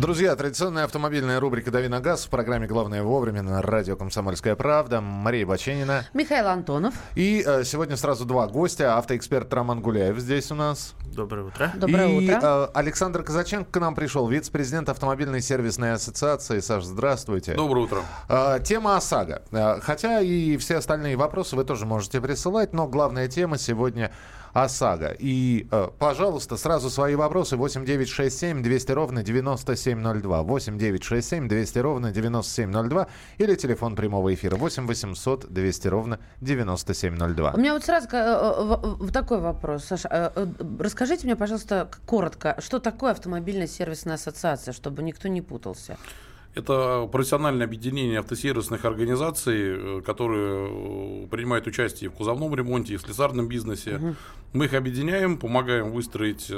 Друзья, традиционная автомобильная рубрика «Дави на газ» в программе «Главное вовремя» на радио «Комсомольская правда». Мария Баченина. Михаил Антонов. И э, сегодня сразу два гостя. Автоэксперт Роман Гуляев здесь у нас. Доброе утро. Доброе и, утро. Э, Александр Казаченко к нам пришел, вице-президент автомобильной сервисной ассоциации. Саш, здравствуйте. Доброе утро. Э, тема ОСАГО. Э, хотя и все остальные вопросы вы тоже можете присылать, но главная тема сегодня ОСАГО. И, э, пожалуйста, сразу свои вопросы 8967 200 ровно 9702. 8967 200 ровно 9702 или телефон прямого эфира 8 800 200 ровно 9702. У меня вот сразу э, э, такой вопрос, Саша. Расскажите мне, пожалуйста, коротко, что такое автомобильная сервисная ассоциация, чтобы никто не путался. Это профессиональное объединение автосервисных организаций, которые принимают участие в кузовном ремонте и в слесарном бизнесе. Мы их объединяем, помогаем выстроить э,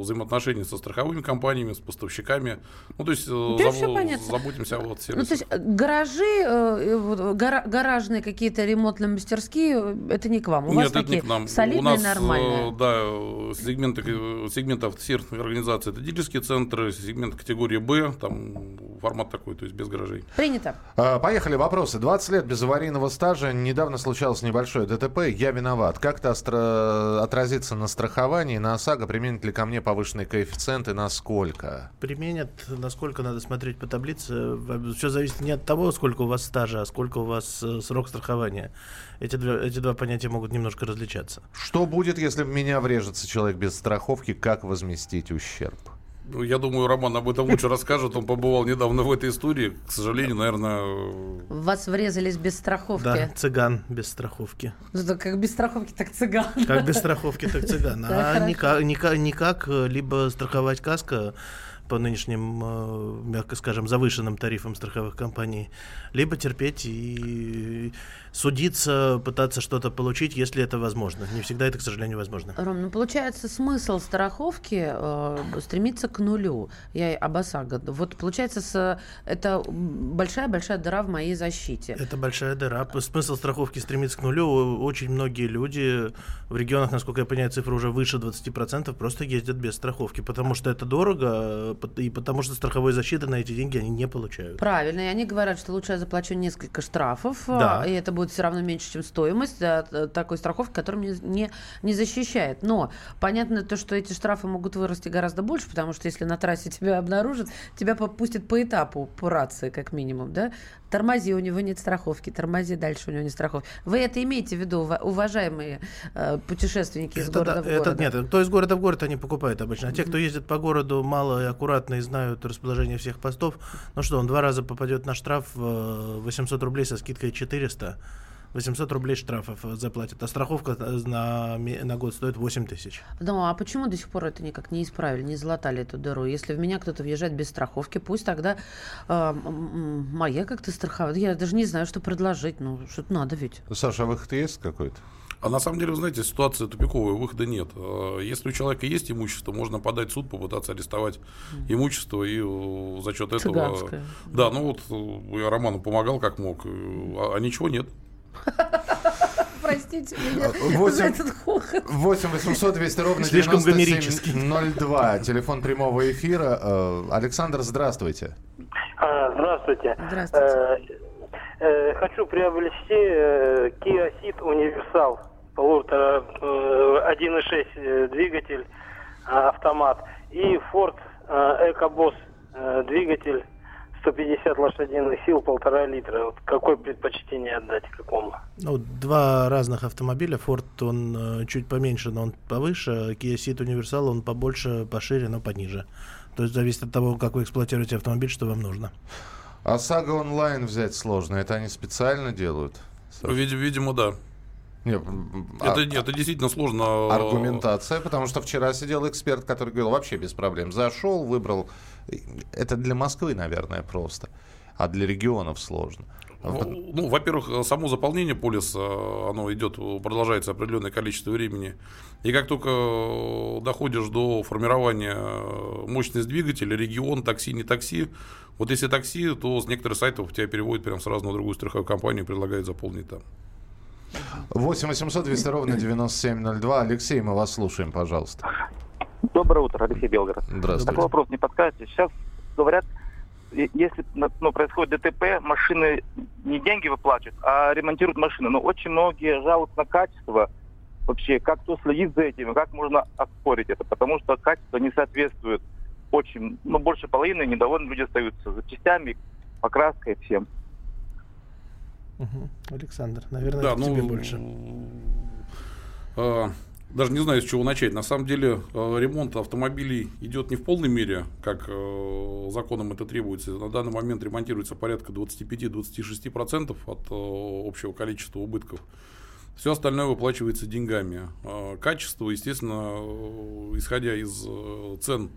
взаимоотношения со страховыми компаниями, с поставщиками. Ну, то есть э, Да, заботимся о вот Ну, то сервисе. есть э, гаражи, э, гара- гаражные какие-то ремонтные мастерские, э, это не к вам. У вас Нет, это такие не к нам. солидные, У нас, нормальные. э, да, э, сегменты, э, сегменты автосервисных организаций это дилерские центры, сегмент категории Б, там формат такой, то есть без гаражей. Принято. А, Поехали, вопросы. 20 лет без аварийного стажа. Недавно случалось небольшое ДТП. Я виноват. Как это остро- отразится на страховании, на ОСАГО? Применит ли ко мне повышенный коэффициент и насколько? Применят, насколько надо смотреть по таблице. Все зависит не от того, сколько у вас стажа, а сколько у вас э, срок страхования. Эти два, эти два понятия могут немножко различаться. Что будет, если в меня врежется человек без страховки? Как возместить ущерб? Я думаю, Роман об этом лучше расскажет. Он побывал недавно в этой истории. К сожалению, наверное, В вас врезались без страховки. Да, цыган без страховки. Ну, так как без страховки, так цыган. Как без страховки, так цыган. Да, А никак, никак, никак либо страховать каска по нынешним, э, мягко скажем, завышенным тарифам страховых компаний, либо терпеть и судиться, пытаться что-то получить, если это возможно. Не всегда это, к сожалению, возможно. Ром, ну получается смысл страховки э, стремиться к нулю. Я об ОСАГО. Вот получается с, это большая-большая дыра в моей защите. Это большая дыра. Смысл страховки стремится к нулю. Очень многие люди в регионах, насколько я понимаю, цифра уже выше 20%, просто ездят без страховки, потому что это дорого, э, и потому что страховой защиты на эти деньги они не получают. Правильно, и они говорят, что лучше я заплачу несколько штрафов, э, Да. и это будет все равно меньше, чем стоимость э, такой страховки, которая меня не, не защищает. Но понятно то, что эти штрафы могут вырасти гораздо больше, потому что если на трассе тебя обнаружат, тебя попустят по этапу, по рации, как минимум, да? Тормози, у него нет страховки, тормози, дальше у него нет страховки. Вы это имеете в виду, ува- уважаемые э, путешественники из Это, города да, в это город? нет, кто из города в город они покупают обычно. А те, кто ездит по городу мало и аккуратно и знают расположение всех постов, ну что, он два раза попадет на штраф э, 800 рублей со скидкой 400. 800 рублей штрафов э, заплатят, а страховка э, на, на год стоит 8 тысяч. Ну, а почему до сих пор это никак не исправили, не залатали эту дыру? Если в меня кто-то въезжает без страховки, пусть тогда э, моя как-то страховая. Я даже не знаю, что предложить. Ну, что-то надо ведь. Саша, а выход есть какой-то? А на самом деле, вы знаете, ситуация тупиковая, выхода нет. Э, Если у человека есть имущество, можно подать в суд, попытаться арестовать имущество и за счет этого... Цыганское. Да, ну вот я Роману помогал как мог, а, а ничего нет. Простите меня Восемь- за этот хохот. 8 800 200 ровно Слишком гомерический. 9702. Телефон прямого эфира. Э, Александр, здравствуйте. А, Здравствуйте. Здравствуйте. Э, э, Хочу приобрести э, Kia Ceed Universal. Полутора, э, 1.6 э, двигатель, а, автомат. И Ford э, EcoBoost э, двигатель 150 лошадиных сил, полтора литра. Вот какое предпочтение отдать какому? Ну, два разных автомобиля. Ford, он э, чуть поменьше, но он повыше. Kia Ceed Universal, он побольше, пошире, но пониже. То есть зависит от того, как вы эксплуатируете автомобиль, что вам нужно. ОСАГО онлайн взять сложно. Это они специально делают? Саша? Видимо, да. М, Это, а- это действительно сложно. Аргументация, потому что вчера сидел эксперт, который говорил, вообще без проблем. Зашел, выбрал. Это для Москвы, наверное, просто. А для регионов сложно. Ну, во-первых, э, само заполнение полиса, э, оно идет, э, продолжается определенное количество времени. И как только э, доходишь до формирования э, мощности двигателя, регион, такси, не такси, вот если такси, то с некоторых сайтов тебя переводят прям сразу на другую страховую компанию и предлагают заполнить там. 8 800 200 ровно 9702. Алексей, мы вас слушаем, пожалуйста. Доброе утро, Алексей Белгород. Здравствуйте. Такой вопрос не подскажете. Сейчас говорят, если ну, происходит ДТП, машины не деньги выплачивают, а ремонтируют машины. Но очень многие жалуются на качество. Вообще, как кто следит за этим, как можно оспорить это, потому что качество не соответствует очень, ну, больше половины недовольны люди остаются запчастями, покраской, всем. Мгм. Александр, наверное, Да, это ну, тебе больше. э, даже не знаю, с чего начать. На самом деле, э, ремонт автомобилей идет не в полной мере, как э, законом это требуется. На данный момент ремонтируется порядка 25-26% от э, общего количества убытков. Все остальное выплачивается деньгами. Качество, естественно, исходя из цен,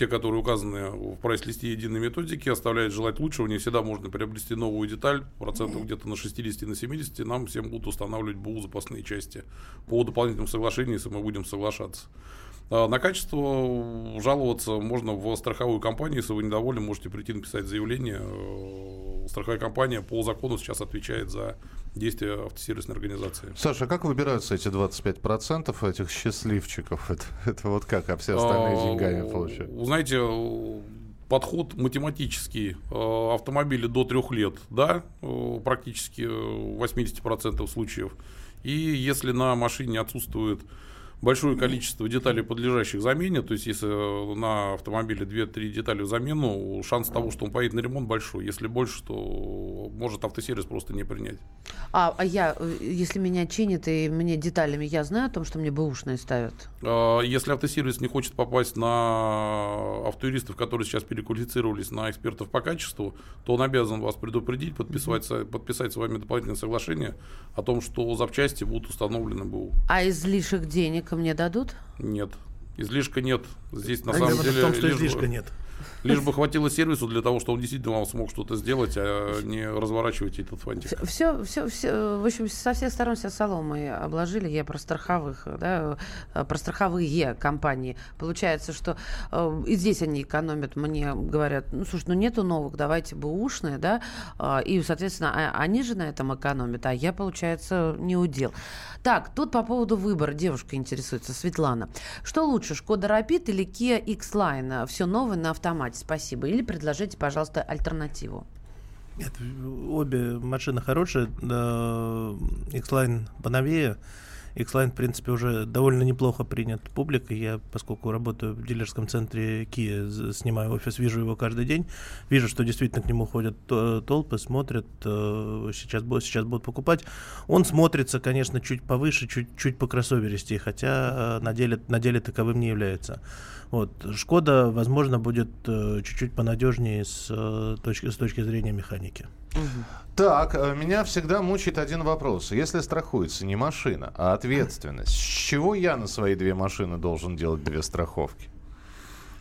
те, которые указаны в прайс-листе единой методики, оставляет желать лучшего. Не всегда можно приобрести новую деталь, процентов где-то на 60 на 70. Нам всем будут устанавливать БУ запасные части по дополнительным соглашениям, если мы будем соглашаться. А На качество жаловаться можно в страховую компанию. Если вы недовольны, можете прийти написать заявление. Э, Страховая компания по закону сейчас отвечает за действия автосервисной организации. Саша, а как выбираются эти 25% этих счастливчиков? Это, это вот как, а все остальные А, деньгами получают? Знаете, подход математический. Э, Автомобили до трех лет, да, э, практически в 80% случаев. И если на машине отсутствует большое количество деталей, подлежащих замене, то есть если э, на автомобиле 2-3 детали в замену, шанс того, что он поедет на ремонт, большой. Если больше, то может автосервис просто не принять. А, а я, э, если меня чинят и мне деталями, я знаю о том, что мне бэушные ставят? А, Если автосервис не хочет попасть на автоюристов, которые сейчас переквалифицировались на экспертов по качеству, то он обязан вас предупредить, подписать, подписать с вами дополнительное соглашение о том, что запчасти будут установлены БУ. А излишек денег мне дадут? Нет. Излишка нет. Здесь на А самом деле в том, что излишка нет. Лишь бы хватило сервису для того, чтобы он действительно вам смог что-то сделать, а не разворачивать этот фантик. Все, все, все, в общем, со всех сторон себя соломой обложили. Я про страховых, да, э, про страховые компании. Получается, что э, и здесь они экономят, мне говорят, ну, слушай, ну нету новых, давайте бэушные, да, а, и, соответственно, а- они же на этом экономят, а я, получается, не удел. Так, тут по поводу выбора девушка интересуется, Светлана. Что лучше, Шкода Rapid или Kia X-Line? Все новое на автомате, спасибо. Или предложите, пожалуйста, альтернативу. Нет, обе машины хорошие. X-Line поновее. X-Line, в принципе, уже довольно неплохо принят публикой. Я, поскольку работаю в дилерском центре Kia, снимаю офис, вижу его каждый день. Вижу, что действительно к нему ходят э, толпы, смотрят, э, сейчас, сейчас будут покупать. Он смотрится, конечно, чуть повыше, чуть, чуть по кроссоверисти, хотя э, на деле, на деле таковым не является. Вот. Шкода, возможно, будет э, чуть-чуть понадежнее с, э, точки, с точки зрения механики. Так, э, меня всегда мучает один вопрос. Если страхуется не машина, а ответственность, с чего я на свои две машины должен делать две страховки?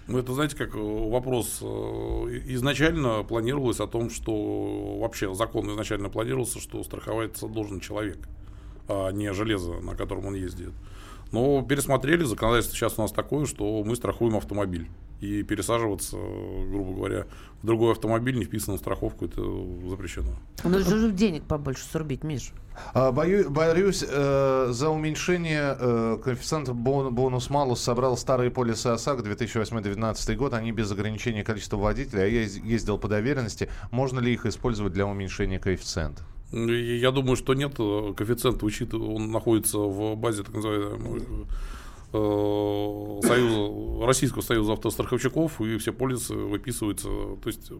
Ну, это, знаете, как вопрос. Изначально планировалось о том, что вообще закон изначально планировался, что страховаться должен человек, а не железо, на котором он ездит. Но пересмотрели, законодательство сейчас у нас такое, что мы страхуем автомобиль. И пересаживаться, грубо говоря, в другой автомобиль, не вписанный в страховку, это запрещено. Ну, же денег побольше срубить, Миш. А, бою- борюсь э, за уменьшение э, коэффициента бон- бонус-малус. Собрал старые полисы ОСАГО 2008-2019 год. Они без ограничения количества водителей. А я ез- ездил по доверенности. Можно ли их использовать для уменьшения коэффициента? Я думаю, что нет. э, Коэффициент учитывая, он находится в базе так называемого э, союза, Российского союза автостраховщиков, и все полисы выписываются. То есть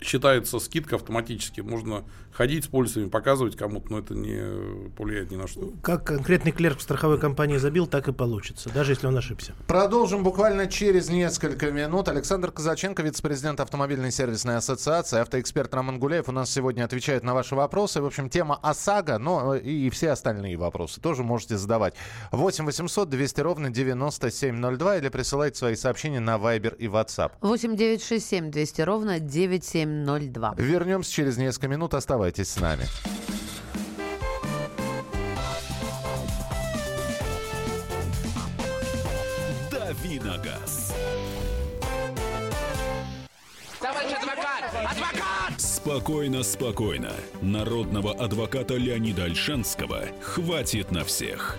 считается скидка автоматически. Можно ходить с полисами, показывать кому-то, но это не повлияет ни на что. Как конкретный клерк в страховой компании забил, так и получится, даже если он ошибся. Продолжим буквально через несколько минут. Александр Казаченко, вице-президент автомобильной сервисной ассоциации, автоэксперт Роман Гуляев у нас сегодня отвечает на ваши вопросы. В общем, тема ОСАГО, но и все остальные вопросы тоже можете задавать. 8 800 200 ровно 9702 или присылайте свои сообщения на Viber и WhatsApp. 8 9 6 7 200 ровно 9702. Вернемся через несколько минут. Оставайтесь с нами. Давиногаз. Спокойно, спокойно. Народного адвоката Леонида Альшанского хватит на всех.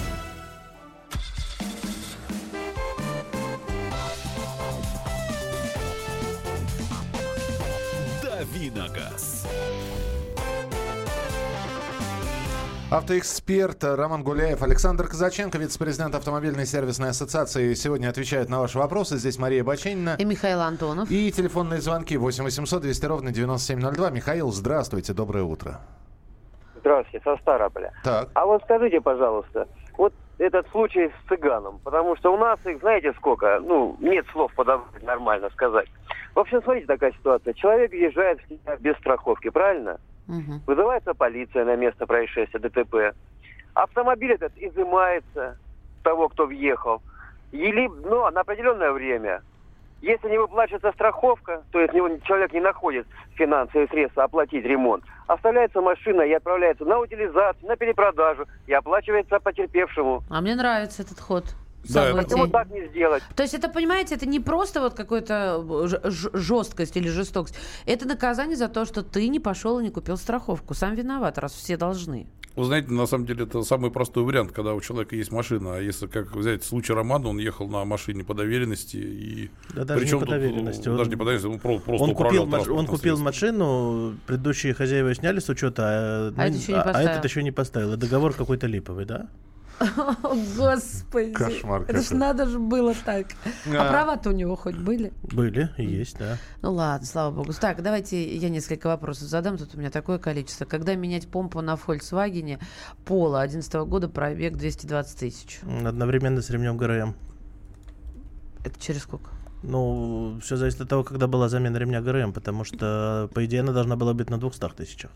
Автоэксперт Роман Гуляев, Александр Казаченко, вице-президент автомобильной сервисной ассоциации, сегодня отвечает на ваши вопросы. Здесь Мария Баченина. И Михаил Антонов. И телефонные звонки 8 800 200 ровно 9702. Михаил, здравствуйте, доброе утро. Здравствуйте, со Ставрополя. Так. А вот скажите, пожалуйста, вот этот случай с цыганом, потому что у нас их, знаете, сколько? Ну, нет слов подобрать нормально сказать. В общем, смотрите, такая ситуация. Человек въезжает в себя без страховки, правильно? Мгм. Вызывается полиция на место происшествия, ДТП. Автомобиль этот изымается того, кто въехал. Или, но на определенное время. Если не выплачивается страховка, то есть человек не находит финансовые средства оплатить ремонт, оставляется машина и отправляется на утилизацию, на перепродажу и оплачивается потерпевшему. А мне нравится этот ход. Да, это-. Почему так не сделать? То есть это, понимаете, это не просто вот какая-то ж- жесткость или жестокость. Это наказание за то, что ты не пошел и не купил страховку. Сам виноват, раз все должны. Вы знаете, на самом деле это самый простой вариант, когда у человека есть машина. А если, как взять случай Романа, он ехал на машине по доверенности и... Да даже Причем не по тут, доверенности. ну, Он- даже не по доверенности, он про- просто Он управлял купил, маш- он купил машину, предыдущие хозяева сняли с учета, а, А это еще не а- а этот еще не поставил. И договор какой-то липовый, да? О, Господи. Кошмар Это ж надо же было так. А. Права-то у него хоть были? Были есть, да. Ну ладно, слава богу. Так, давайте я несколько вопросов задам. Тут у меня такое количество. Когда менять помпу на Volkswagen Пола 11 года, пробег 220 тысяч? Одновременно с ремнем ГРМ. Это через сколько? Ну, все зависит от того, когда была замена ремня ГРМ, потому что, по идее, она должна была быть на 200 тысячах.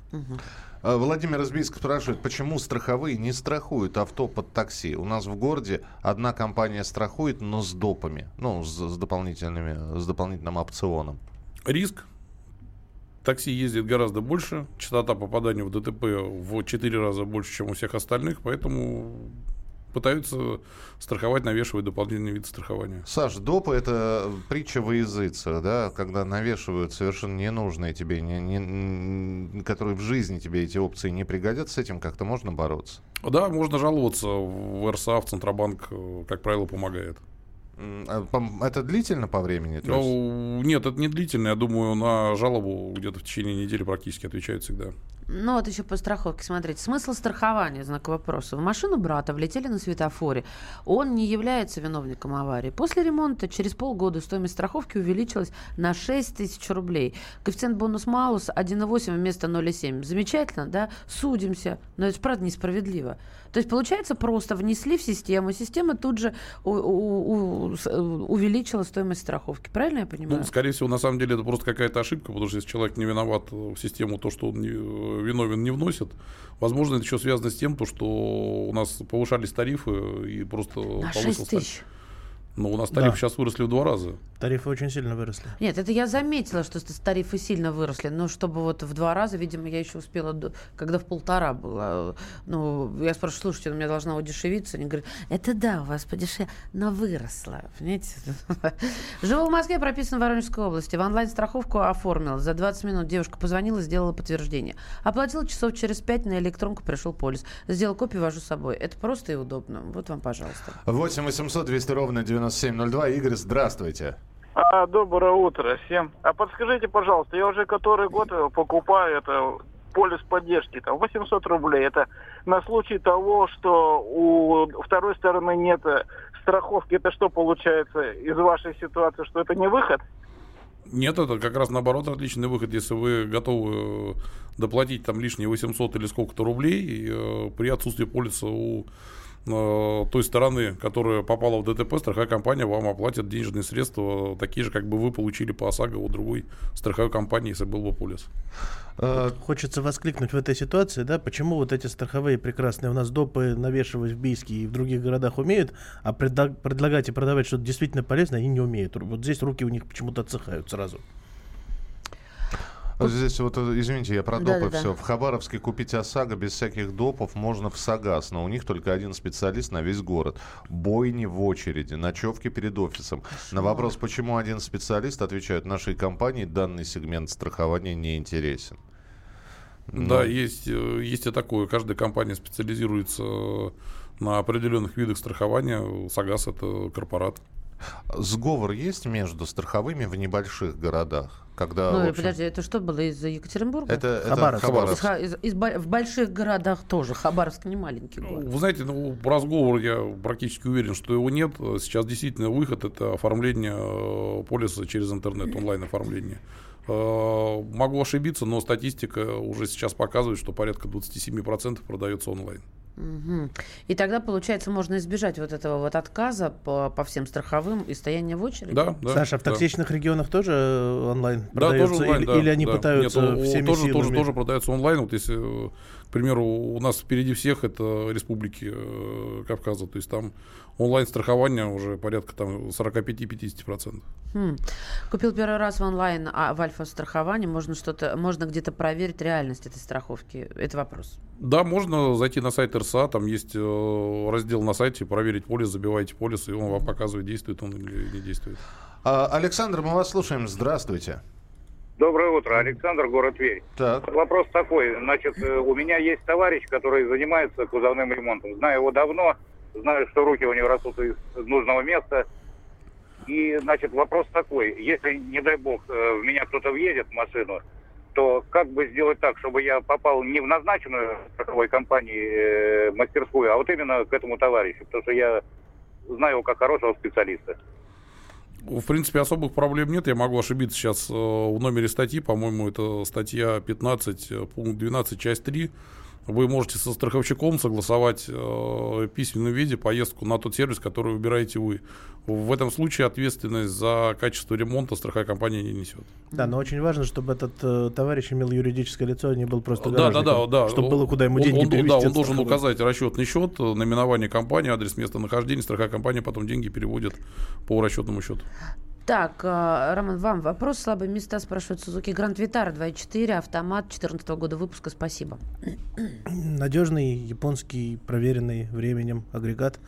А, Владимир из Бийска спрашивает, почему страховые не страхуют авто под такси? У нас в городе одна компания страхует, но с допами, ну, с, с дополнительными, с дополнительным опционом. Риск. Такси ездит гораздо больше, частота попадания в ДТП в 4 раза больше, чем у всех остальных, поэтому пытаются страховать, навешивать дополнительный вид страхования. Саш, допы это притча во языцах, да, когда навешивают совершенно ненужные тебе, не, не- которые в жизни тебе эти опции не пригодятся, с этим как-то можно бороться? Да, можно жаловаться в РСА, в Центробанк, э, как правило, помогает. А Это длительно по времени? Есть- Ну, нет, это не длительно. Я думаю, на жалобу где-то в течение недели практически отвечают всегда. Ну вот еще по страховке, смотрите. Смысл страхования, знак вопроса. В машину брата влетели на светофоре. Он не является виновником аварии. После ремонта через полгода стоимость страховки увеличилась на 6 тысяч рублей. Коэффициент бонус-малус 1,8 вместо 0,7. Замечательно, да? Судимся. Но это правда несправедливо. То есть, получается, просто внесли в систему. Система тут же у- у- у- э, увеличила стоимость страховки. Правильно я понимаю? Ну, скорее всего, на самом деле это просто какая-то ошибка, потому что если человек не виноват в систему, то, что он не- виновен, не вносит. Возможно, это еще связано с тем, то, что у нас повышались тарифы и просто на повысился 6 тариф. Но у нас тарифы Да. сейчас выросли в два раза. Тарифы очень сильно выросли. Нет, это я заметила, что тарифы сильно выросли. Но чтобы вот в два раза, видимо, я еще успела, до- когда в полтора было. Ну, я спрашиваю, слушайте, у меня должна удешевиться. Они говорят, это да, у вас подешевле, но выросла. Понимаете? Живу в Москве, прописан в Воронежской области. В онлайн-страховку оформила. За 20 минут девушка позвонила, сделала подтверждение. Оплатила часов через 5, на электронку пришел полис. Сделал копию, вожу с собой. Это просто и удобно. Вот вам, пожалуйста. 8 800 200 ровно 9702. Игорь, здравствуйте. А, доброе утро всем. А подскажите, пожалуйста, я уже который год покупаю это полис поддержки, там 800 рублей. Это на случай того, что у второй стороны нет э, страховки. Это что получается из вашей ситуации, что это не выход? Нет, это как раз наоборот отличный выход, если вы готовы э, доплатить там лишние 800 или сколько-то рублей э, при отсутствии полиса у той стороны, которая попала в ДТП, страховая компания вам оплатит денежные средства, такие же, как бы вы получили по ОСАГО у другой страховой компании, если был бы полис. Э, Хочется воскликнуть в этой ситуации, да, почему вот эти страховые прекрасные у нас допы навешивать в Бийске и в других городах умеют, а предла- предлагать и продавать что-то действительно полезное они не умеют. Вот здесь руки у них почему-то отсыхают сразу. Вот Здесь вот, э, извините, я про допы Да-да-да. все. В Хабаровске купить ОСАГО без всяких допов можно в САГАС, но у них только один специалист на весь город. Бойни в очереди, ночевки перед офисом. На вопрос, почему один специалист, отвечают, нашей компании данный сегмент страхования не интересен. Да, есть, э, есть и такое. Каждая компания специализируется э, на определенных видах страхования. Сагас это корпорат. Сговор есть между страховыми в небольших городах? Когда, Ну, общем, подожди, это что было из Екатеринбурга? это, это Хабаровск. Из Хабаровск. Ха- из- из ба- в больших городах тоже. Хабаровск не маленький город. Вы знаете, ну, про сговор я практически уверен, что его нет. Сейчас действительно выход это оформление э, полиса через интернет, онлайн оформление. Э, Могу ошибиться, но статистика уже сейчас показывает, что порядка 27% продается онлайн. Мгм. И тогда, получается, можно избежать вот этого вот отказа по, по всем страховым и стояния в очереди? Да, да. Саша, а в да. токсичных регионах тоже э, онлайн Да, продается? тоже онлайн, или, да, или они да. пытаются Нет, о- всеми тоже, тоже, силами? тоже продается онлайн. Вот если, э, примеру, у нас впереди всех это республики э, Кавказа, то есть там онлайн страхование уже порядка там 45-50%. Хм. Купил первый раз в онлайн, а в альфа-страховании можно что-то, можно где-то проверить реальность этой страховки? Это вопрос. Да, можно зайти на сайт РСА, там есть э, раздел на сайте, проверить полис, забиваете полис, и он вам показывает, действует он или не действует. А, Александр, мы вас слушаем. Здравствуйте. Доброе утро, Александр, город Тверь. Так. Вопрос такой, значит, э, у меня есть товарищ, который занимается кузовным ремонтом. Знаю его давно, знаю, что руки у него растут из нужного места. И, значит, вопрос такой, если, не дай бог, э, в меня кто-то въедет в машину, то как бы сделать так, чтобы я попал не в назначенную страховой компании э, мастерскую, а вот именно к этому товарищу, потому что я знаю его как хорошего специалиста. В принципе, особых проблем нет. Я могу ошибиться сейчас э, в номере статьи. По-моему, это статья 15, э, пункт 12, часть 3. Вы можете со страховщиком согласовать э, письменном виде поездку на тот сервис, который выбираете вы. В этом случае ответственность за качество ремонта страховая компания не несет. Да, но очень важно, чтобы этот э, товарищ имел юридическое лицо, а не был просто Да, да, да, да. Чтобы было куда ему Он- деньги он, перевести. Да, он должен указать расчетный счет, э, наименование компании, адрес местонахождения, страховая компания потом деньги переводит по расчетному счету. Так, э, Роман, вам вопрос. Слабые места спрашивают Сузуки Гранд Витара 2.4, автомат 14 года выпуска. Спасибо. Надежный, японский, проверенный временем агрегат.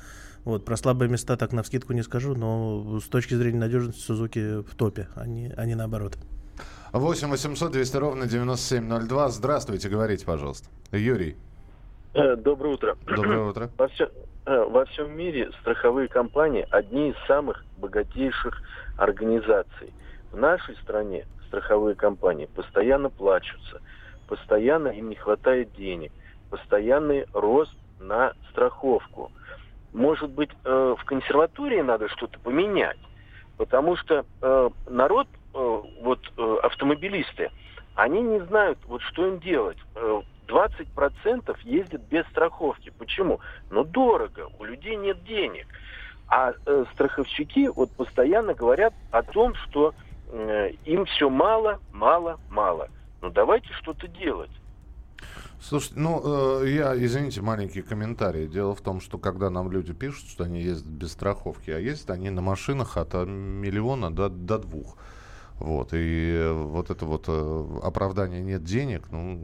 Вот, про слабые места так на вскидку не скажу, но с точки зрения надежности Сузуки в топе, а не, а не наоборот. 8 800 200 ровно 9702. Здравствуйте, говорите, пожалуйста. Юрий, Доброе утро. доброе утро. Во, всё- э, во всем мире страховые компании одни из самых богатейших организаций. В нашей стране страховые компании постоянно плачутся, постоянно им не хватает денег, постоянный рост на страховку. Может быть, э, в консерватории надо что-то поменять, потому что э, народ, э, вот э, автомобилисты, они не знают, вот что им делать. Э, 20% ездят без страховки. Почему? Ну, дорого, у людей нет денег. А э, страховщики вот постоянно говорят о том, что э, им все мало, мало, мало. Ну, давайте что-то делать. Слушайте, ну, э, я, извините, маленький комментарий. Дело в том, что когда нам люди пишут, что они ездят без страховки, а ездят они на машинах от э, миллиона до, до двух. Вот, и э, вот это вот э, оправдание нет денег, ну,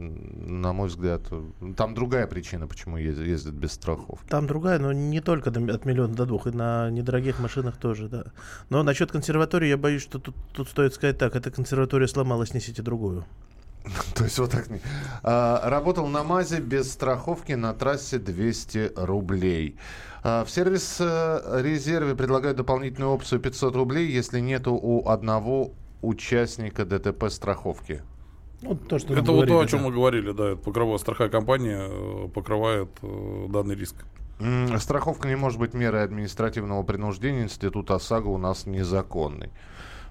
на мой взгляд, э, там другая причина, почему ездят, ездят без страховки. Там другая, но не только от миллиона до двух, и на недорогих машинах тоже, да. Но насчет консерватории я боюсь, что тут, тут стоит сказать так, эта консерватория сломалась, несите другую. То есть вот так. А, работал на МАЗе без страховки на трассе 200 рублей. А, в сервис резерве предлагают дополнительную опцию 500 рублей, если нету у одного участника ДТП страховки. Ну, то, что Это вот то, о чем да. мы говорили, да, это покрывает страховая компания э, покрывает э, данный риск. Страховка не может быть мерой административного принуждения. Институт ОСАГО у нас незаконный.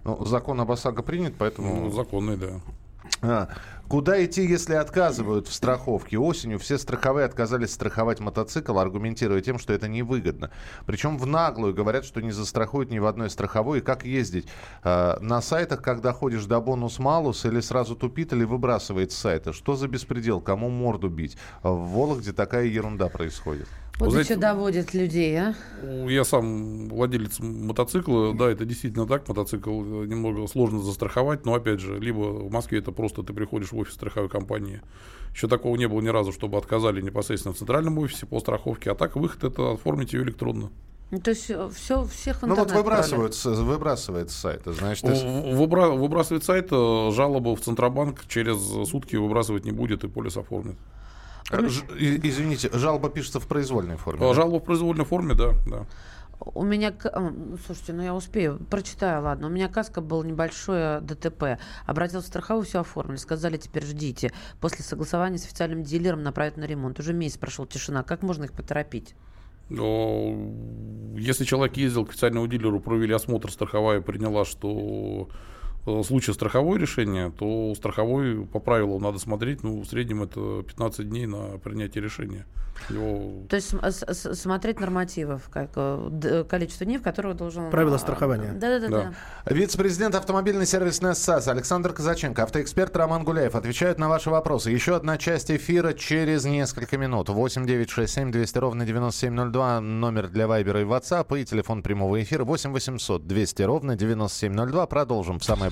Ну, закон об ОСАГО принят, поэтому... Ну, законный, да. А, Куда идти, если отказывают в страховке? Осенью все страховые отказались страховать мотоцикл, аргументируя тем, что это невыгодно. Причем в наглую говорят, что не застрахуют ни в одной страховой. И как ездить? А, на сайтах, когда ходишь до бонус-малус, или сразу тупит, или выбрасывает с сайта. Что за беспредел? Кому морду бить? В Вологде такая ерунда происходит. Вот Вы и что доводит людей, а? Ну, Я сам владелец мотоцикла, да, это действительно так, мотоцикл э, немного сложно застраховать, но опять же, либо в Москве это просто ты приходишь в офис страховой компании, еще такого не было ни разу, чтобы отказали непосредственно в центральном офисе по страховке, а так выход это оформить ее электронно. Ну, то есть все, всех Ну вот выбрасывают, выбрасывает с сайта, значит... выбра- Выбрасывает сайт, э, жалобу в Центробанк через сутки выбрасывать не будет и полис оформит. Ж- и- Извините, жалоба пишется в произвольной форме. А да? Жалоба в произвольной форме, да, да. У меня, ну, слушайте, ну я успею, прочитаю, ладно. У меня каска был небольшое ДТП. Обратился в страховую, все оформили. Сказали, теперь ждите. После согласования с официальным дилером направят на ремонт. Уже месяц прошел, тишина. Как можно их поторопить? Но Если человек ездил к официальному дилеру, провели осмотр, страховая приняла, что в случае страховое решение, то страховой по правилам надо смотреть, ну, в среднем это 15 дней на принятие решения. Его То есть с- с- смотреть нормативов, как э, д- количество дней, в которых должен... Правила а, страхования. Да-да-да. Да. Вице-президент автомобильной сервисной ассоциации Александр Казаченко, автоэксперт Роман Гуляев отвечают на ваши вопросы. Еще одна часть эфира через несколько минут. 8 9 6 7 200 ровно 9702. Номер для Вайбера и WhatsApp и телефон прямого эфира 8 800 200 ровно 9702. Продолжим в самое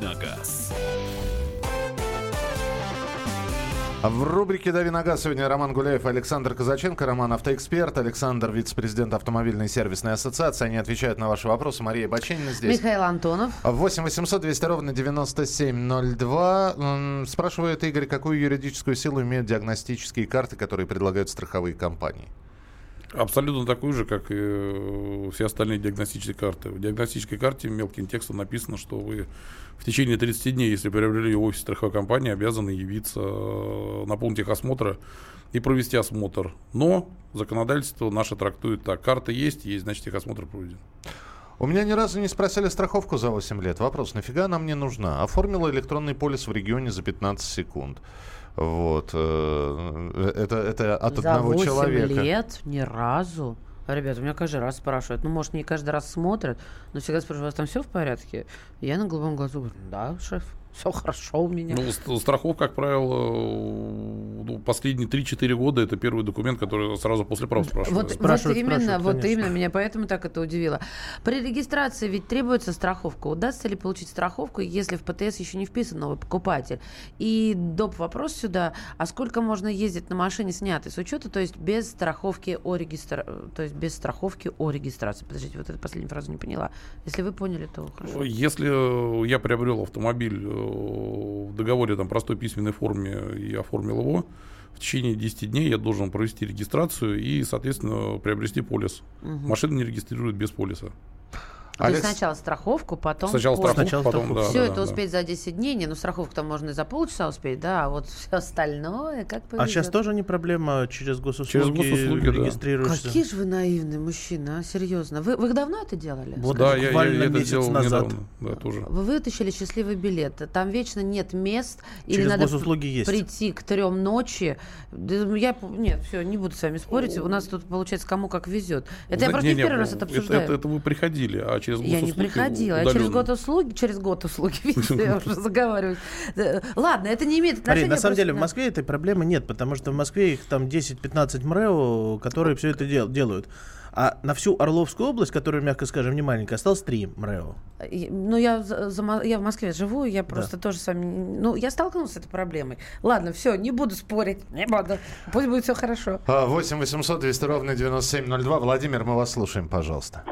Давиногаз. В рубрике «Дави на газ» сегодня Роман Гуляев и Александр Казаченко. Роман автоэксперт, Александр вице-президент автомобильной сервисной ассоциации. Они отвечают на ваши вопросы. Мария Баченина здесь. Михаил Антонов. 8 800 200 ровно 9702. М, Спрашивает Игорь, какую юридическую силу имеют диагностические карты, которые предлагают страховые компании? Абсолютно такой же, как и э, все остальные диагностические карты. В диагностической карте мелким текстом написано, что вы в течение 30 дней, если приобрели ее в офисе страховой компании, обязаны явиться э, на пункт техосмотра и провести осмотр. Но законодательство наше трактует так. Карта есть, есть, значит техосмотр проведен. У меня ни разу не спросили страховку за 8 лет. Вопрос, нафига она мне нужна? Оформила электронный полис в регионе за 15 секунд. Вот. э, Это, это от За одного 8 человека. лет ни разу. Ребята, меня каждый раз спрашивают. Ну, может, не каждый раз смотрят, но всегда спрашивают, у вас там все в порядке? Я на голубом глазу говорю, да, шеф, все хорошо у меня. Ну, ст- страховка, как правило, э, ну, последние 3-4 года это первый документ, который сразу после прав спрашивают. Вот, вот Спрашивают, именно, спрашивают, вот конечно. именно меня поэтому так это удивило. При регистрации ведь требуется страховка. Удастся ли получить страховку, если в ПТС еще не вписан новый покупатель? И доп. вопрос сюда, а сколько можно ездить на машине снятой с учета, то есть без страховки о регистра... то есть без страховки о регистрации? Подождите, вот эту последнюю фразу не поняла. Если вы поняли, то хорошо. Если э, я приобрел автомобиль э, в договоре там, простой письменной форме и оформил его, в течение 10 дней я должен провести регистрацию и, соответственно, приобрести полис. Мгм. Машина не регистрирует без полиса. То есть Алекс- сначала страховку, потом Сначала полис. страховку, Сначала потом, страховку. да. все да, это да, да. успеть за 10 дней, не, ну страховку там можно и за полчаса успеть, да, а вот все остальное, как повезет. А сейчас тоже не проблема, через госуслуги, Через госуслуги, да. регистрируешься. Какие же вы наивные мужчина, а, серьезно. Вы, вы давно это делали? Вот Да, я, я- буквально я это месяц сделал назад. недавно. Да, тоже. Вы вытащили счастливый билет. Там вечно нет мест. Или Через надо госуслуги есть. прийти к трем ночи. Да, Я, нет, все, не буду с вами спорить. У нас тут получается кому как везет. Это я Зна- просто не, не, не, первый раз это обсуждаю. Это, это вы приходили, а через Я не приходила. Я через год услуги, через год услуги, видите, я уже заговариваюсь. Да, Ладно, это не имеет отношения. на самом деле в Москве этой проблемы нет, потому что в Москве их там 10-15 МРЭО, которые все это дел- делают. А на всю Орловскую область, которая, мягко скажем, не маленькая, осталось 3 МРЭО. Ну, я, за- я в Москве живу, я просто тоже с вами... Ну, я столкнулась с этой проблемой. Ладно, все, не буду спорить, не буду. Пусть будет все хорошо. А, 8 800 200 ровно 9702. Владимир, мы вас слушаем, пожалуйста.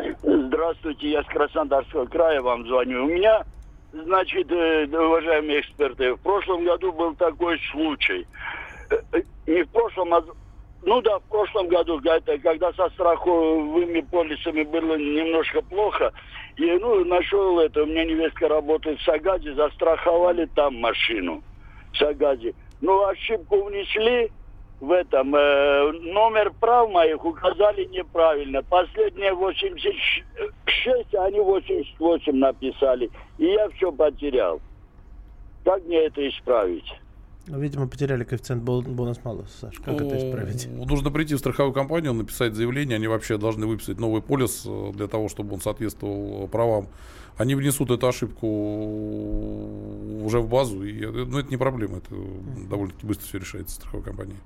Здравствуйте, я с Краснодарского края вам звоню. У меня, значит, э, уважаемые эксперты, в прошлом году был такой случай. Э, э, Не в прошлом, а ну да, в прошлом году, когда, со страховыми полисами было немножко плохо, и ну нашел это, у меня невестка работает в Сагаде, застраховали там машину в Сагаде. Ну, ошибку внесли, в этом э, номер прав моих указали неправильно. Последние 86, а они 88 написали. И я все потерял. Как мне это исправить? Ну, Видимо, потеряли коэффициент бон- бонус-малус, Саш. Как это исправить? Нужно прийти в страховую компанию, написать заявление. Они вообще должны выписать новый полис э, для того, чтобы он соответствовал правам. Они внесут эту ошибку уже в базу. И, э, ну, это не проблема. Это довольно-таки быстро все решается страховой компании.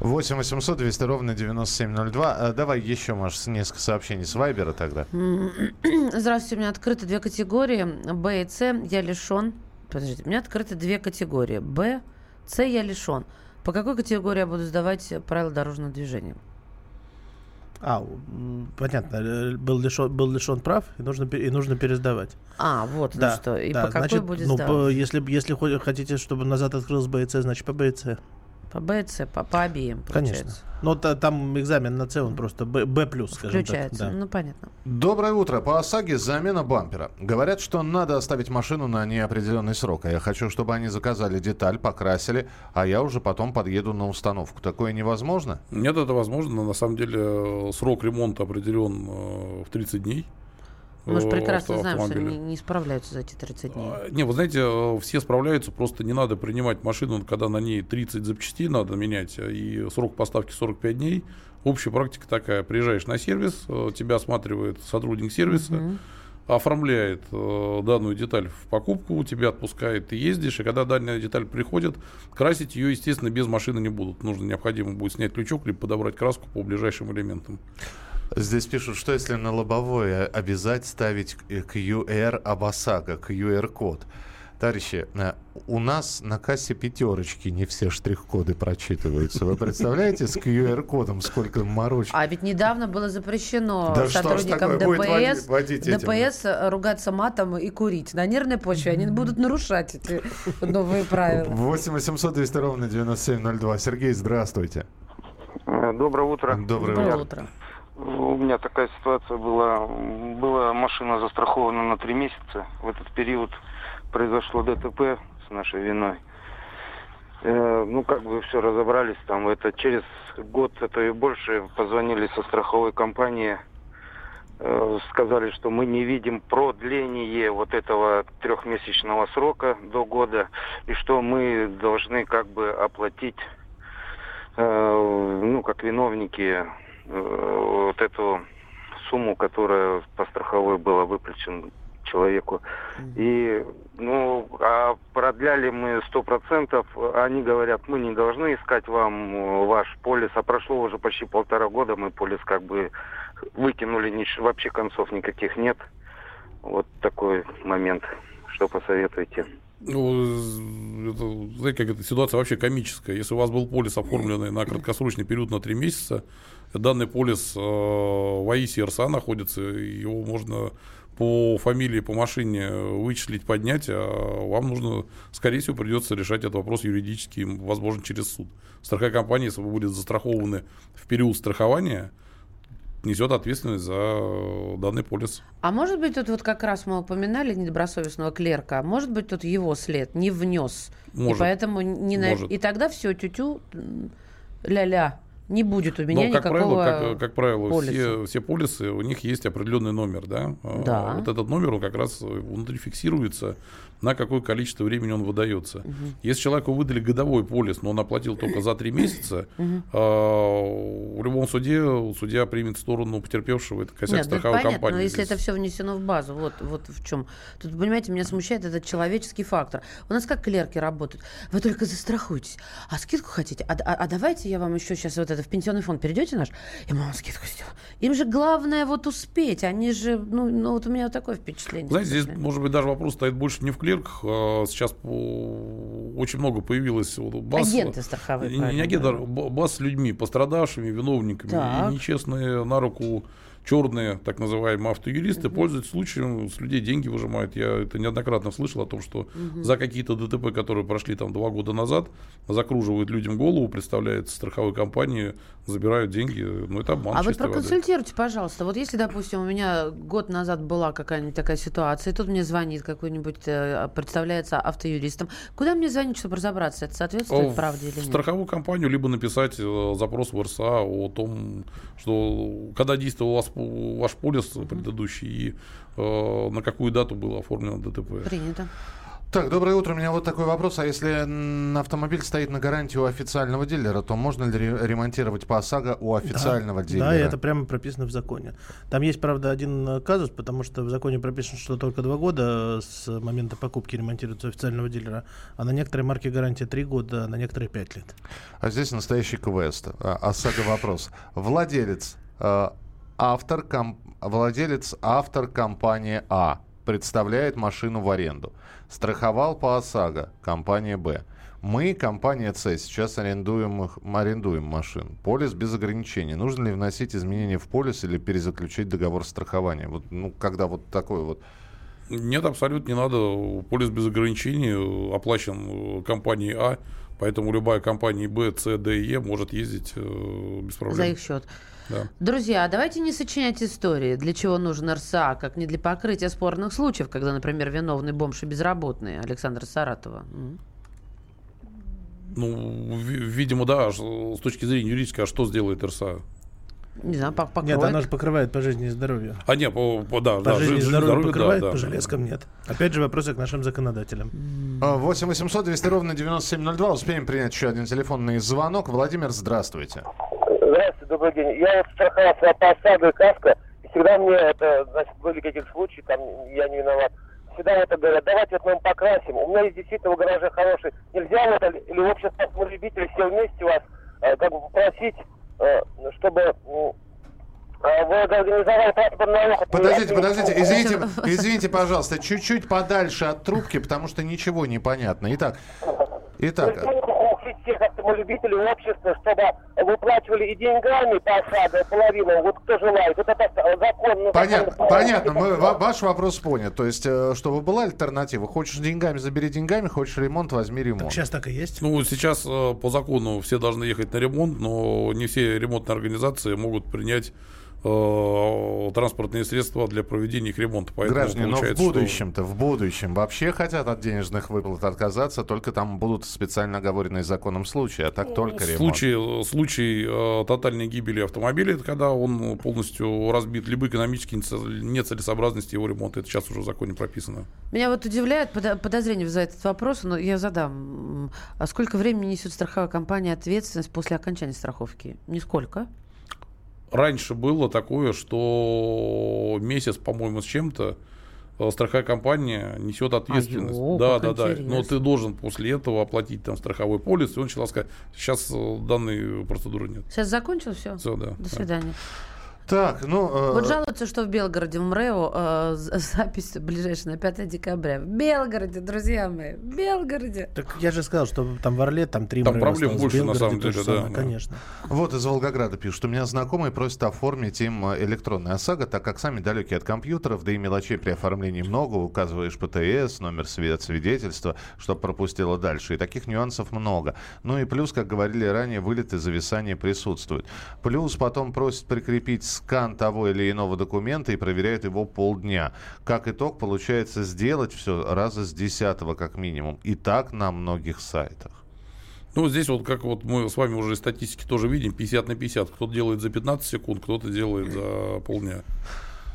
8 800 200 ровно 9702. А, Давай еще, Маш, несколько сообщений с Вайбера тогда. Здравствуйте, у меня открыты две категории. Б и С. Я лишен. Подождите, у меня открыты две категории. Б, С я лишен. По какой категории я буду сдавать правила дорожного движения? А, понятно, э, был лишен, был лишен прав, и нужно, и нужно пересдавать. А, вот Да, ну что. И да, по какой значит, будет ну, по- если, если хо- хотите, чтобы назад открылось БЦ, значит по БЦ. По Б С, по, по обеим, Конечно. получается. Но та- там экзамен на С, он просто Б, Б плюс, скажем Включается. так. да. Ну, понятно. Доброе утро. По ОСАГе замена бампера. Говорят, что надо оставить машину на неопределенный срок. А я хочу, чтобы они заказали деталь, покрасили, а я уже потом подъеду на установку. Такое невозможно? Нет, это возможно. но На самом деле э, срок ремонта определен э, в 30 дней. Мы же э, прекрасно знаем, что автомобиля. не, справляются за эти 30 дней. Не, вы знаете, э, все справляются, просто не надо принимать машину, когда на ней 30 запчастей надо менять, а и срок поставки 45 дней. Общая практика такая, приезжаешь на сервис, э, тебя осматривает сотрудник сервиса, Мгм. оформляет э, данную деталь в покупку, тебя отпускает, ты ездишь, и когда данная деталь приходит, красить ее, естественно, без машины не будут. Нужно необходимо будет снять крючок, либо подобрать краску по ближайшим элементам. Здесь пишут, что если на лобовое обязать ставить QR об ОСАГО, QR-код. Товарищи, э, у нас на кассе пятерочки не все штрих-коды прочитываются. Вы представляете, с QR-кодом сколько морочки? А ведь недавно было запрещено Да сотрудникам ДПС, води- водить этим? ДПС ругаться матом и курить. На нервной почве они будут нарушать эти новые правила. 8 800 200 ровно 9702. Сергей, здравствуйте. Доброе утро. Доброе Доброе утро. У меня такая ситуация была. Была машина застрахована на три месяца. В этот период произошло ДТП с нашей виной. Э, ну, как бы все разобрались там. Это через год, а то и больше, позвонили со страховой компании. Э, сказали, что мы не видим продление вот этого трехмесячного срока до года. И что мы должны как бы оплатить э, ну, как виновники, вот эту сумму, которая по страховой была выплачена человеку. И, ну, а продляли мы сто процентов. Они говорят, мы не должны искать вам э, ваш полис. А прошло уже почти полтора года, мы полис как бы выкинули, вообще концов никаких нет. Вот такой момент. Что посоветуете? Ну, это, знаете, как эта ситуация вообще комическая. Если у вас был полис, оформленный на краткосрочный период на 3 месяца, данный полис э, в АИСе РСА находится, его можно по фамилии, по машине вычислить, поднять, а вам нужно, скорее всего, придется решать этот вопрос юридически, возможно, через суд. Страховая компания, если вы будете застрахованы в период страхования, несет ответственность за данный полис. А может быть, тут вот как раз мы упоминали недобросовестного клерка, может быть, тут его след не внес. И Может. поэтому не на- Может. И тогда все, тютю, ля-ля. Не будет у меня Но, как никакого правило, как, как правило полиса. все, все полисы, у них есть определенный номер, да? А, Да. Вот этот номер, он как раз внутри фиксируется, на какое количество времени он выдается. Мгм. Если человеку выдали годовой полис, но он оплатил только за три месяца, Мгм. а, в любом суде судья примет сторону потерпевшего, это косяк Нет, ну это страховой понятно, компании. но если здесь. это все внесено в базу, вот, вот в чем. Тут, понимаете, меня смущает этот человеческий фактор. У нас как клерки работают. Вы только застрахуйтесь. А скидку хотите? А, а- а давайте я вам еще сейчас вот это в пенсионный фонд перейдете наш, и мама скидку сделала. Им же главное вот успеть, они же, ну, ну вот у меня вот такое впечатление. Знаете, здесь, может быть, даже вопрос стоит больше не в клерках. А Сейчас очень много появилось баз. Агенты страховые, Не, не агенты, а б- баз с людьми, пострадавшими, виновниками. Так. И нечестные на руку черные, так называемые автоюристы, пользуются случаем, с людей деньги выжимают. Я это неоднократно слышал о том, что Мгм. за какие-то ДТП, которые прошли там два года назад, закруживают людям голову, представляют страховой компании, забирают деньги. Ну, это обман А вот чистой воды. проконсультируйте, пожалуйста. Вот если, допустим, у меня год назад была какая-нибудь такая ситуация, и тут мне звонит какой-нибудь, э, представляется автоюристом, куда мне звонить, чтобы разобраться, это соответствует В правде или нет? страховую компанию, либо написать э, запрос в РСА о том, что когда действовал у вас ваш полис предыдущий и э, на какую дату было оформлено ДТП. Принято. Так, доброе утро. У меня вот такой вопрос. А если автомобиль стоит на гарантии у официального дилера, то можно ли ре- ремонтировать по ОСАГО у официального да, дилера? Да, и это прямо прописано в законе. Там есть, правда, один э, казус, потому что в законе прописано, что только два года с момента покупки ремонтируется у официального дилера, а на некоторые марки гарантия три года, а на некоторые пять лет. А здесь настоящий квест. А, ОСАГО вопрос. Владелец, э, автор, ком- владелец, автор компании А представляет машину в аренду. Страховал по ОСАГО компания Б. Мы, компания С, сейчас арендуем, их- арендуем машин. Полис без ограничений. Нужно ли вносить изменения в полис или перезаключить договор страхования? Вот, ну, когда вот такой вот... Нет, абсолютно не надо. Полис без ограничений э, оплачен э, компанией А, поэтому любая компания Б, С, Д и Е может ездить э, без проблем. За их счет. Да. Друзья, давайте не сочинять истории, для чего нужен РСА, как не для покрытия спорных случаев, когда, например, виновный бомж и безработный Александр Саратова. Ну, ви- видимо, да, с точки зрения юридической, а что сделает РСА? Не знаю, пок- покроет. Нет, она же покрывает по жизни и здоровью. А, не, по, по- да, По да, жизни и здоровью здоровье, покрывает, да, по да. железкам нет. Опять же, вопросы к нашим законодателям. А, 8 800 200 ровно 9702. Успеем принять еще один телефонный звонок. Владимир, здравствуйте. Здравствуйте, добрый день. Я вот страховался по ОСАГО и КАСКО, и всегда мне это, значит, были какие-то случаи, там, я не виноват. Всегда это говорят, давайте вот мы покрасим. У меня есть действительно в гараже хороший. Нельзя вот, или общество автомобилей все вместе вас, э, как бы попросить, чтобы м, э, вы организовали транспортный налог. Подождите, подождите, извините, извините, пожалуйста, чуть-чуть подальше от трубки, потому что ничего не понятно. Итак, итак, Попросить всех автомобилей общества, чтобы выплачивали и деньгами по ОСАГО, и половину, вот кто желает. Вот это закон. ну, понятно, закон- понятно, мы, ва- ваш вопрос понят. То есть, э, чтобы была альтернатива. Хочешь деньгами, забери деньгами, хочешь ремонт, возьми ремонт. Сейчас так и есть. Ну, сейчас э, по закону все должны ехать на ремонт, но не все ремонтные организации могут принять транспортные средства для проведения их ремонта. Поэтому Граждане, но в получается, что- будущем-то, в будущем вообще хотят от денежных выплат отказаться, только там будут специально оговоренные законом случаи, а так только ремонт. Случай, случай э, тотальной гибели автомобиля, это когда он полностью разбит, либо экономически нецелесообразности его ремонта. Это сейчас уже в законе прописано. Меня вот удивляет, подо- подозрение вызывает этот вопрос, но я задам. А сколько времени несет страховая компания ответственность после окончания страховки? Нисколько. Раньше было такое, что месяц, по-моему, с чем-то э, страховая компания несет ответственность. Ай-ё, да, как да, да. интересно. Но ты должен после этого оплатить там страховой полис. И он начал сказать, сейчас э, данной процедуры нет. Сейчас закончил все? Все, да. До да. Так, ну... э, Вот жалуются, что в Белгороде, в МРЭО, э, запись ближайшая на 5 декабря. В Белгороде, друзья мои, в Белгороде. Так я же сказал, что там в Орле, там три Там мэры проблем осталось, в больше, на Белгороде самом деле, да, самое, да. Конечно. Вот из Волгограда пишут. У меня знакомые просят оформить им э, электронный ОСАГО, так как сами далекие от компьютеров, да и мелочей при оформлении много. Указываешь ПТС, номер свид- свидетельства, чтобы пропустило дальше. И таких нюансов много. Ну и плюс, как говорили ранее, вылеты, зависания присутствуют. Плюс потом просят прикрепить скан того или иного документа и проверяют его полдня. Как итог, получается сделать все раза с десятого как минимум. И так на многих сайтах. Ну, здесь вот как вот мы с вами уже статистики тоже видим, 50 на 50. Кто-то делает за 15 секунд, кто-то делает за полдня.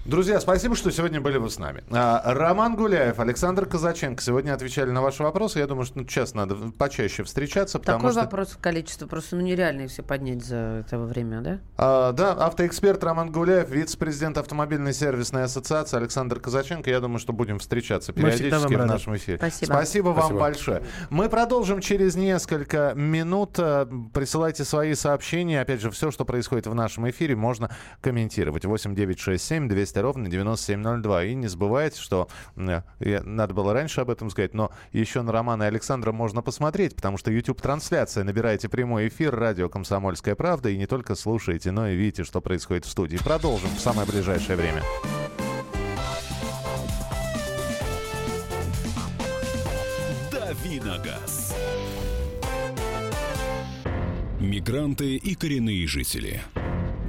Друзья, спасибо, что сегодня были вы с нами. А, Роман Гуляев, Александр Казаченко сегодня отвечали на ваши вопросы. Я думаю, что ну, сейчас надо почаще встречаться, потому Такой что... вопрос количество просто ну, нереально все поднять за это время, да? А, да, автоэксперт Роман Гуляев, вице-президент автомобильной сервисной ассоциации Александр Казаченко. Я думаю, что будем встречаться периодически в нашем эфире. Спасибо. Спасибо вам Спасибо. большое. Мы продолжим через несколько минут. Э, Присылайте свои сообщения. Опять же, все, что происходит в нашем эфире, можно комментировать. 8 9 6 7 200 ровно 9702. И не забывайте, что э, надо было раньше об этом сказать, но еще на Романа и Александра можно посмотреть, потому что YouTube-трансляция. Набирайте прямой эфир радио «Комсомольская правда» и не только слушаете, но и видите, что происходит в студии. Продолжим в самое ближайшее время. Давиногаз. Мигранты и коренные жители.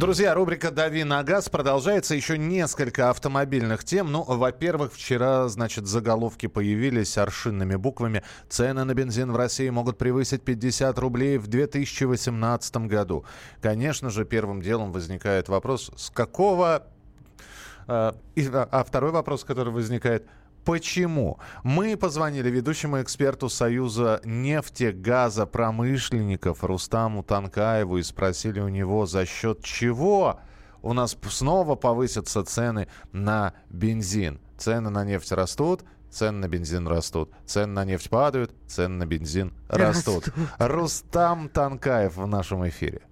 Друзья, рубрика «Дави на газ» продолжается. Еще несколько автомобильных тем. Ну, во-первых, вчера, значит, заголовки появились аршинными буквами. Цены на бензин в России могут превысить 50 рублей в 2018 году. Конечно же, первым делом возникает вопрос, с какого... э, а а второй вопрос, который возникает, Почему? Мы позвонили ведущему эксперту Союза нефтегазопромышленников Рустаму Танкаеву и спросили у него, за счет чего у нас снова повысятся цены на бензин. Цены на нефть растут, цены на бензин растут. Цены на нефть падают, цены на бензин растут. Рустам Танкаев в нашем эфире.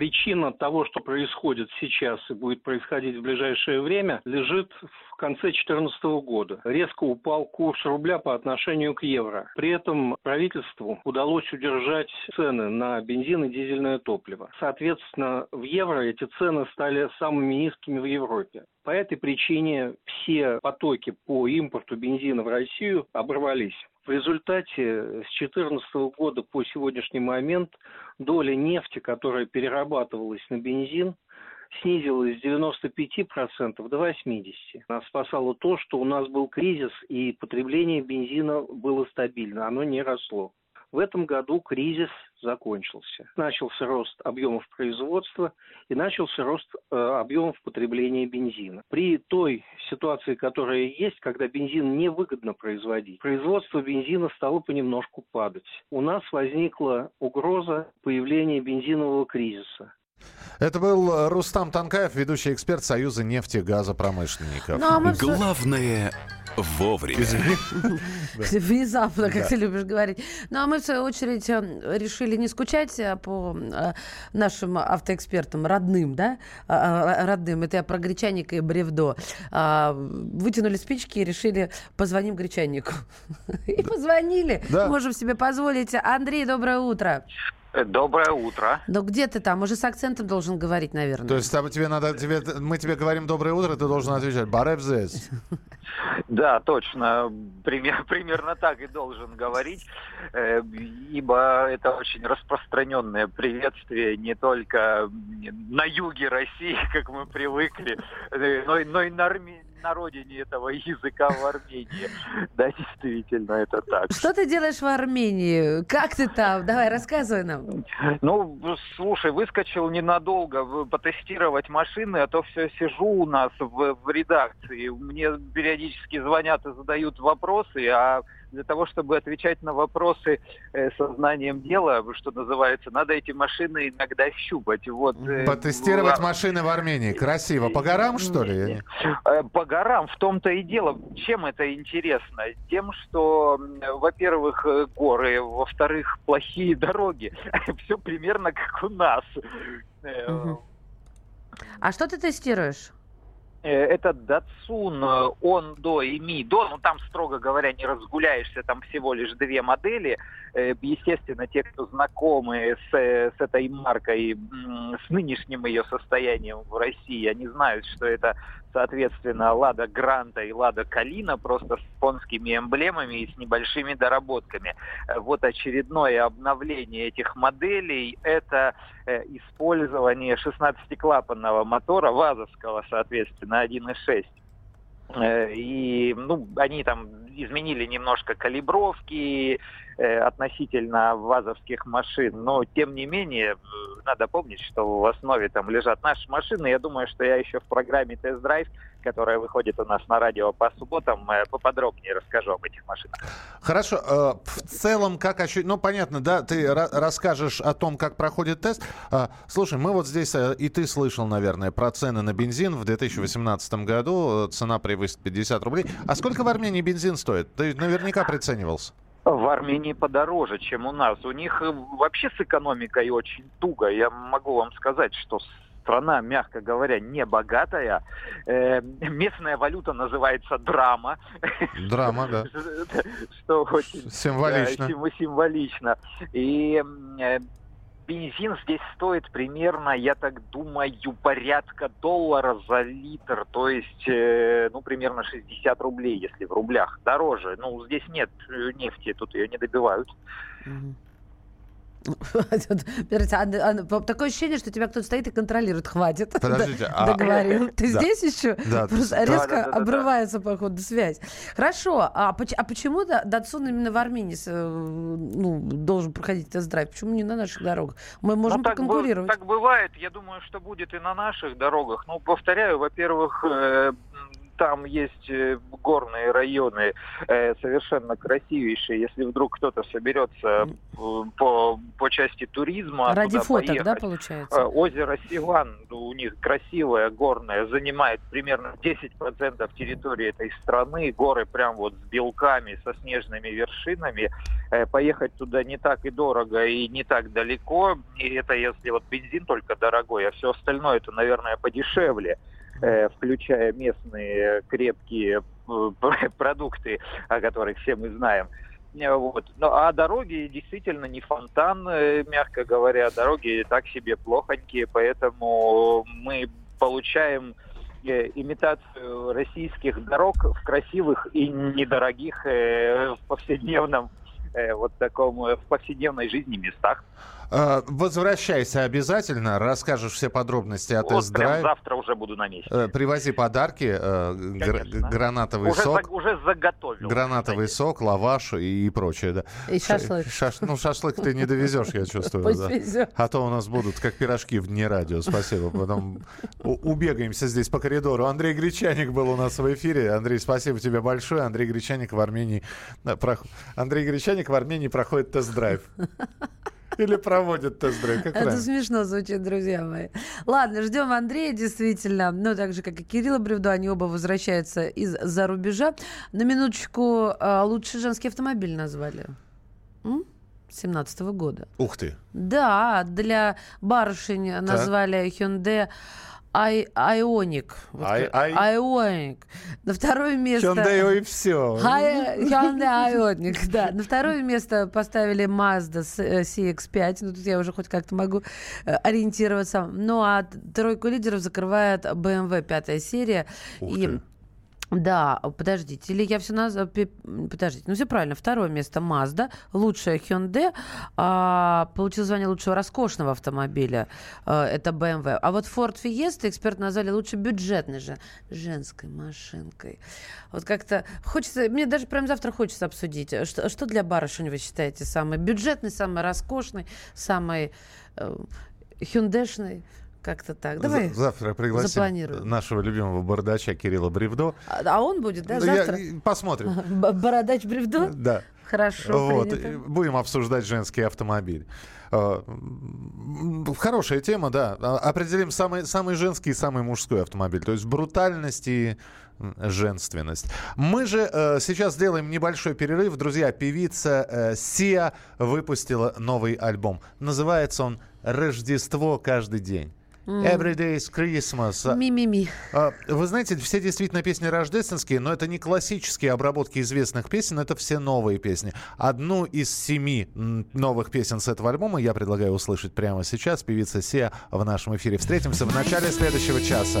Причина того, что происходит сейчас и будет происходить в ближайшее время, лежит в конце 2014 года. Резко упал курс рубля по отношению к евро. При этом правительству удалось удержать цены на бензин и дизельное топливо. Соответственно, в евро эти цены стали самыми низкими в Европе. По этой причине все потоки по импорту бензина в Россию оборвались. В результате с 2014 года по сегодняшний момент доля нефти, которая перерабатывалась на бензин, снизилась с 95% до 80%. Нас спасало то, что у нас был кризис и потребление бензина было стабильно, оно не росло. В этом году кризис закончился. Начался рост объемов производства и начался рост э, объемов потребления бензина. При той ситуации, которая есть, когда бензин невыгодно производить, производство бензина стало понемножку падать. У нас возникла угроза появления бензинового кризиса. Это был Рустам Танкаев, ведущий эксперт Союза нефтегазопромышленников. Ну, а мы Главное вовремя. Внезапно, как Да. ты любишь говорить. Ну, а мы, в свою очередь, э, решили не скучать э, по э, нашим автоэкспертам, родным, да? А, а, Родным. Это я про гречаника и бревдо. А, Вытянули спички и решили позвоним гречаннику. И позвонили. Да. Можем себе позволить. Андрей, доброе утро. Доброе утро. Ну, где ты там? Уже с акцентом должен говорить, наверное. То есть тебе надо, тебе, мы тебе говорим доброе утро, ты должен отвечать «Барев здесь». Да, точно. Пример- примерно так и должен говорить, э, ибо это очень распространенное приветствие не только на юге России, как мы привыкли, э, но, и- но и на, Арме- на родине этого языка в Армении. Да, действительно, это так. Что ты делаешь в Армении? Как ты там? Давай, рассказывай нам. Ну, слушай, выскочил ненадолго потестировать машины, а то все сижу у нас в, в редакции. Мне периодически звонят и задают вопросы, а для того, чтобы отвечать на вопросы э, сознанием дела, что называется, надо эти машины иногда щупать. Вот, э, Потестировать в- машины в Армении. Красиво. По горам, что ли? Э, По горам, в том-то и дело. Чем это интересно? Тем, что, во-первых, э, горы, во-вторых, плохие дороги. Все примерно как у нас. Э, А что ты тестируешь? Э, это Datsun э, Ondo и Mi Do, ну там, строго говоря, не разгуляешься, там всего лишь две модели. Э, естественно, те, кто знакомы с, с этой маркой, с нынешним ее состоянием в России, они знают, что это, соответственно, Лада Гранта и Лада Калина, просто с японскими эмблемами и с небольшими доработками. Вот очередное обновление этих моделей – это использование 16-клапанного мотора, ВАЗовского, соответственно, на 1.6. Э, и ну, они там изменили немножко калибровки э, относительно вазовских машин, но тем не менее надо помнить, что в основе там лежат наши машины. Я думаю, что я еще в программе тест-драйв которая выходит у нас на радио по субботам, э, поподробнее расскажу об этих машинах. Хорошо. Э, в целом, как ощущение... Ну, понятно, да, ты расскажешь о том, как проходит тест. Э, слушай, мы вот здесь, и ты слышал, наверное, про цены на бензин в 2018 году. Цена превысит 50 рублей. А сколько в Армении бензин стоит? Ты наверняка приценивался. В Армении подороже, чем у нас. У них вообще с экономикой очень туго. Я могу вам сказать, что страна, мягко говоря, не богатая. Э, местная валюта называется драма. Драма, да. Что очень символично. Да, символично. И э, бензин здесь стоит примерно, я так думаю, порядка доллара за литр, то есть, э, ну, примерно 60 рублей, если в рублях. Дороже. Ну, здесь нет э, нефти, тут ее не добивают. Mm-hmm. А, а, такое ощущение, что тебя кто-то стоит и контролирует. Хватит. Подождите. А... Договорил. Ты да. здесь еще? Да. Просто резко да, да, обрывается, да. походу, связь. Хорошо. А, а почему Датсун именно в Армении э, ну, должен проходить тест-драйв? Почему не на наших дорогах? Мы можем ну, так поконкурировать. так бывает. Я думаю, что будет и на наших дорогах. Ну, повторяю, во-первых, э, там есть э, горные районы э, совершенно красивейшие. Если вдруг кто-то соберется по, по части туризма... Ради фоток, поехать, да, получается? Э, озеро Сиван у них красивое, горное, занимает примерно 10% территории этой страны. Горы прям вот с белками, со снежными вершинами. Поехать туда не так и дорого и не так далеко. И это если вот бензин только дорогой, а все остальное это, наверное, подешевле. Э, включая местные крепкие э, продукты, о которых все мы знаем. Э, вот. Ну, а дороги действительно не фонтан, мягко говоря. Дороги так себе плохонькие, поэтому мы получаем имитацию российских дорог в красивых и недорогих в повседневном вот таком в повседневной жизни местах. Э, возвращайся обязательно, расскажешь все подробности о вот тест-драйве. завтра уже буду на месте. Э, привози подарки, э, гр- гранатовый уже сок. За, уже заготовил. Гранатовый сок, лаваш и прочее. Да. И шашлык. Шаш, ну, шашлык ты не довезешь, я чувствую. Да. А то у нас будут как пирожки в дне радио. Спасибо. Потом убегаемся здесь по коридору. Андрей Гречаник был у нас в эфире. Андрей, спасибо тебе большое. Андрей Гречаник в Армении... Андрей Гречаник в Армении проходит тест-драйв. Или проводят тест-драйв. Это правильно? смешно звучит, друзья мои. Ладно, ждем Андрея, действительно. Ну, так же, как и Кирилла Бревдо, они оба возвращаются из-за рубежа. На минуточку, а, лучший женский автомобиль назвали. М? 17 года. Ух ты. Да, для барышень так. назвали Hyundai Ай, Айоник. Айоник. На второе место... Hyundai и все. Hyundai Айоник, да. На второе место поставили Mazda CX-5. Ну, тут я уже хоть как-то могу э, ориентироваться. Ну, а тройку лидеров закрывает BMW пятая серия. И. Да, подождите, или я все назвала... Подождите, ну все правильно. Второе место Mazda, лучшая Hyundai, а, получил звание лучшего роскошного автомобиля, а, это BMW. А вот Ford Fiesta эксперты назвали лучше бюджетной же женской машинкой. Вот как-то хочется, мне даже прям завтра хочется обсудить, что, что для барышень вы считаете самый бюджетный, самый роскошный, самый э, хюндешный? Как-то так. Давай Завтра пригласим запланируем. нашего любимого бородача Кирилла Бревдо. А, а он будет, да, завтра? Я, посмотрим. Бородач Бревдо? Да. Хорошо, вот. Будем обсуждать женский автомобиль. А, хорошая тема, да. А, определим самый, самый женский и самый мужской автомобиль. То есть брутальность и женственность. Мы же э, сейчас сделаем небольшой перерыв. Друзья, певица э, Сия выпустила новый альбом. Называется он «Рождество каждый день». Every day is Christmas. А, Ми-ми-ми. А, вы знаете, все действительно песни рождественские, но это не классические обработки известных песен, это все новые песни. Одну из семи новых песен с этого альбома я предлагаю услышать прямо сейчас. Певица Се в нашем эфире. Встретимся в начале следующего часа.